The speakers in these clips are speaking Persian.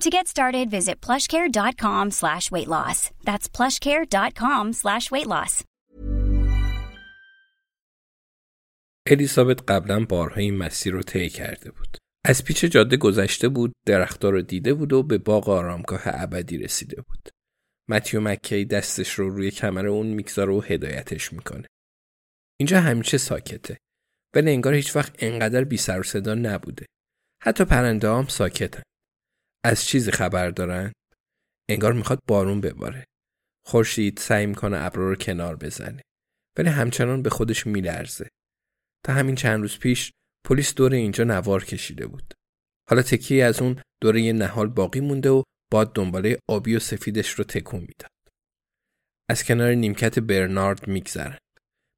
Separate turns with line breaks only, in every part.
To get started, visit plushcare.com slash weight loss. That's plushcare.com slash weight loss.
الیزابت قبلا بارها این مسیر رو طی کرده بود. از پیچ جاده گذشته بود، درختها رو دیده بود و به باغ آرامگاه ابدی رسیده بود. متیو مکی دستش رو روی کمر اون می‌گذاره و هدایتش می‌کنه. اینجا همیشه ساکته. ولی انگار هیچ وقت انقدر بی سر و صدا نبوده. حتی پرنده هم ساکتن. از چیزی خبر دارن؟ انگار می‌خواد بارون بباره. خورشید سعی می‌کنه ابرا رو کنار بزنه. ولی همچنان به خودش میلرزه. تا همین چند روز پیش پلیس دور اینجا نوار کشیده بود. حالا تکی از اون دوره یه نهال باقی مونده و باد دنباله آبی و سفیدش رو تکون می‌داد. از کنار نیمکت برنارد میگذرند.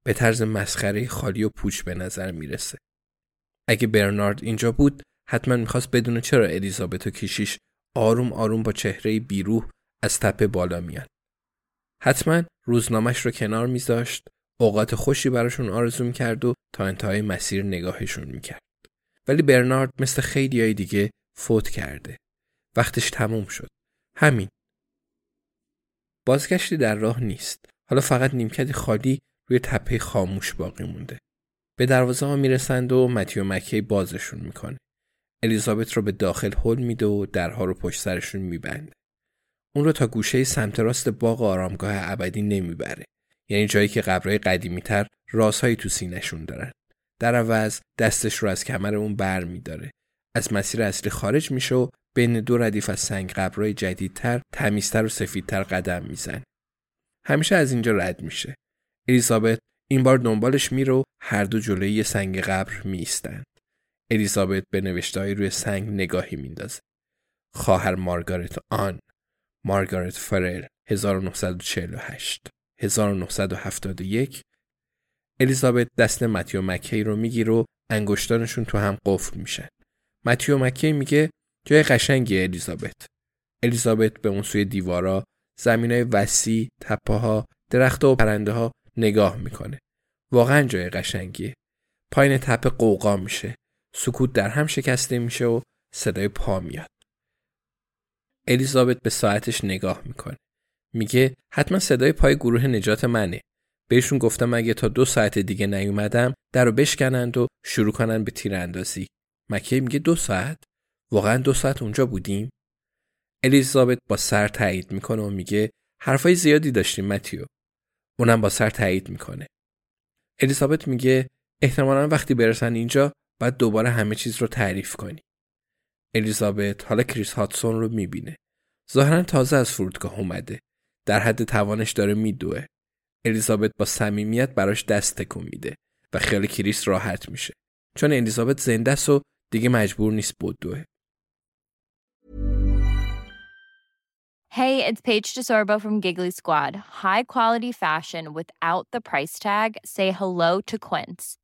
به طرز مسخره خالی و پوچ به نظر می‌رسه. اگه برنارد اینجا بود حتما می‌خواست بدونه چرا الیزابت و کیشیش آروم آروم با چهره بیروح از تپه بالا میان. حتما روزنامهش رو کنار میذاشت اوقات خوشی براشون آرزو می‌کرد و تا انتهای مسیر نگاهشون می‌کرد. ولی برنارد مثل خیلی های دیگه فوت کرده. وقتش تموم شد. همین. بازگشتی در راه نیست. حالا فقط نیمکتی خالی روی تپه خاموش باقی مونده. به دروازه ها می‌رسند و متیو مکی بازشون می‌کنه. الیزابت رو به داخل هل میده و درها رو پشت سرشون میبنده. اون رو تا گوشه سمت راست باغ آرامگاه ابدی نمی‌بره. یعنی جایی که قبرهای قدیمی تر رازهایی تو سینشون دارن. در عوض دستش رو از کمر اون بر میداره. از مسیر اصلی خارج میشه و بین دو ردیف از سنگ قبرهای جدیدتر تمیزتر و سفیدتر قدم میزن. همیشه از اینجا رد میشه. الیزابت این بار دنبالش میره و هر دو جلوی یه سنگ قبر میستند. الیزابت به نوشتههایی روی سنگ نگاهی میندازه. خواهر مارگارت آن مارگارت فرل 1948 1971 الیزابت دست متیو مکی رو می‌گیره و انگشتانشون تو هم قفل میشن. متیو مکی میگه جای قشنگی الیزابت. الیزابت به اون سوی دیوارا، زمینای وسیع، تپه ها، درخت و پرنده ها نگاه می‌کنه. واقعا جای قشنگیه. پایین تپه قوقا میشه. سکوت در هم شکسته میشه و صدای پا میاد. الیزابت به ساعتش نگاه می‌کنه. میگه حتما صدای پای گروه نجات منه. بهشون گفتم اگه تا دو ساعت دیگه نیومدم در رو بشکنند و شروع کنن به تیراندازی. مکی میگه دو ساعت؟ واقعا دو ساعت اونجا بودیم؟ الیزابت با سر تایید می‌کنه و میگه حرفای زیادی داشتیم متیو. اونم با سر تایید می‌کنه. الیزابت میگه احتمالا وقتی برسن اینجا بعد دوباره همه چیز رو تعریف کنی. الیزابت حالا کریس هاتسون رو می‌بینه. ظاهرا تازه از فرودگاه اومده. در حد توانش داره میدوه. الیزابت با صمیمیت براش دست تکون میده و خیال کریس راحت میشه. چون الیزابت زنده است و دیگه مجبور نیست بدوه.
Hey, it's Paige DeSorbo from Giggly Squad. High quality fashion without the price tag. Say hello to Quince.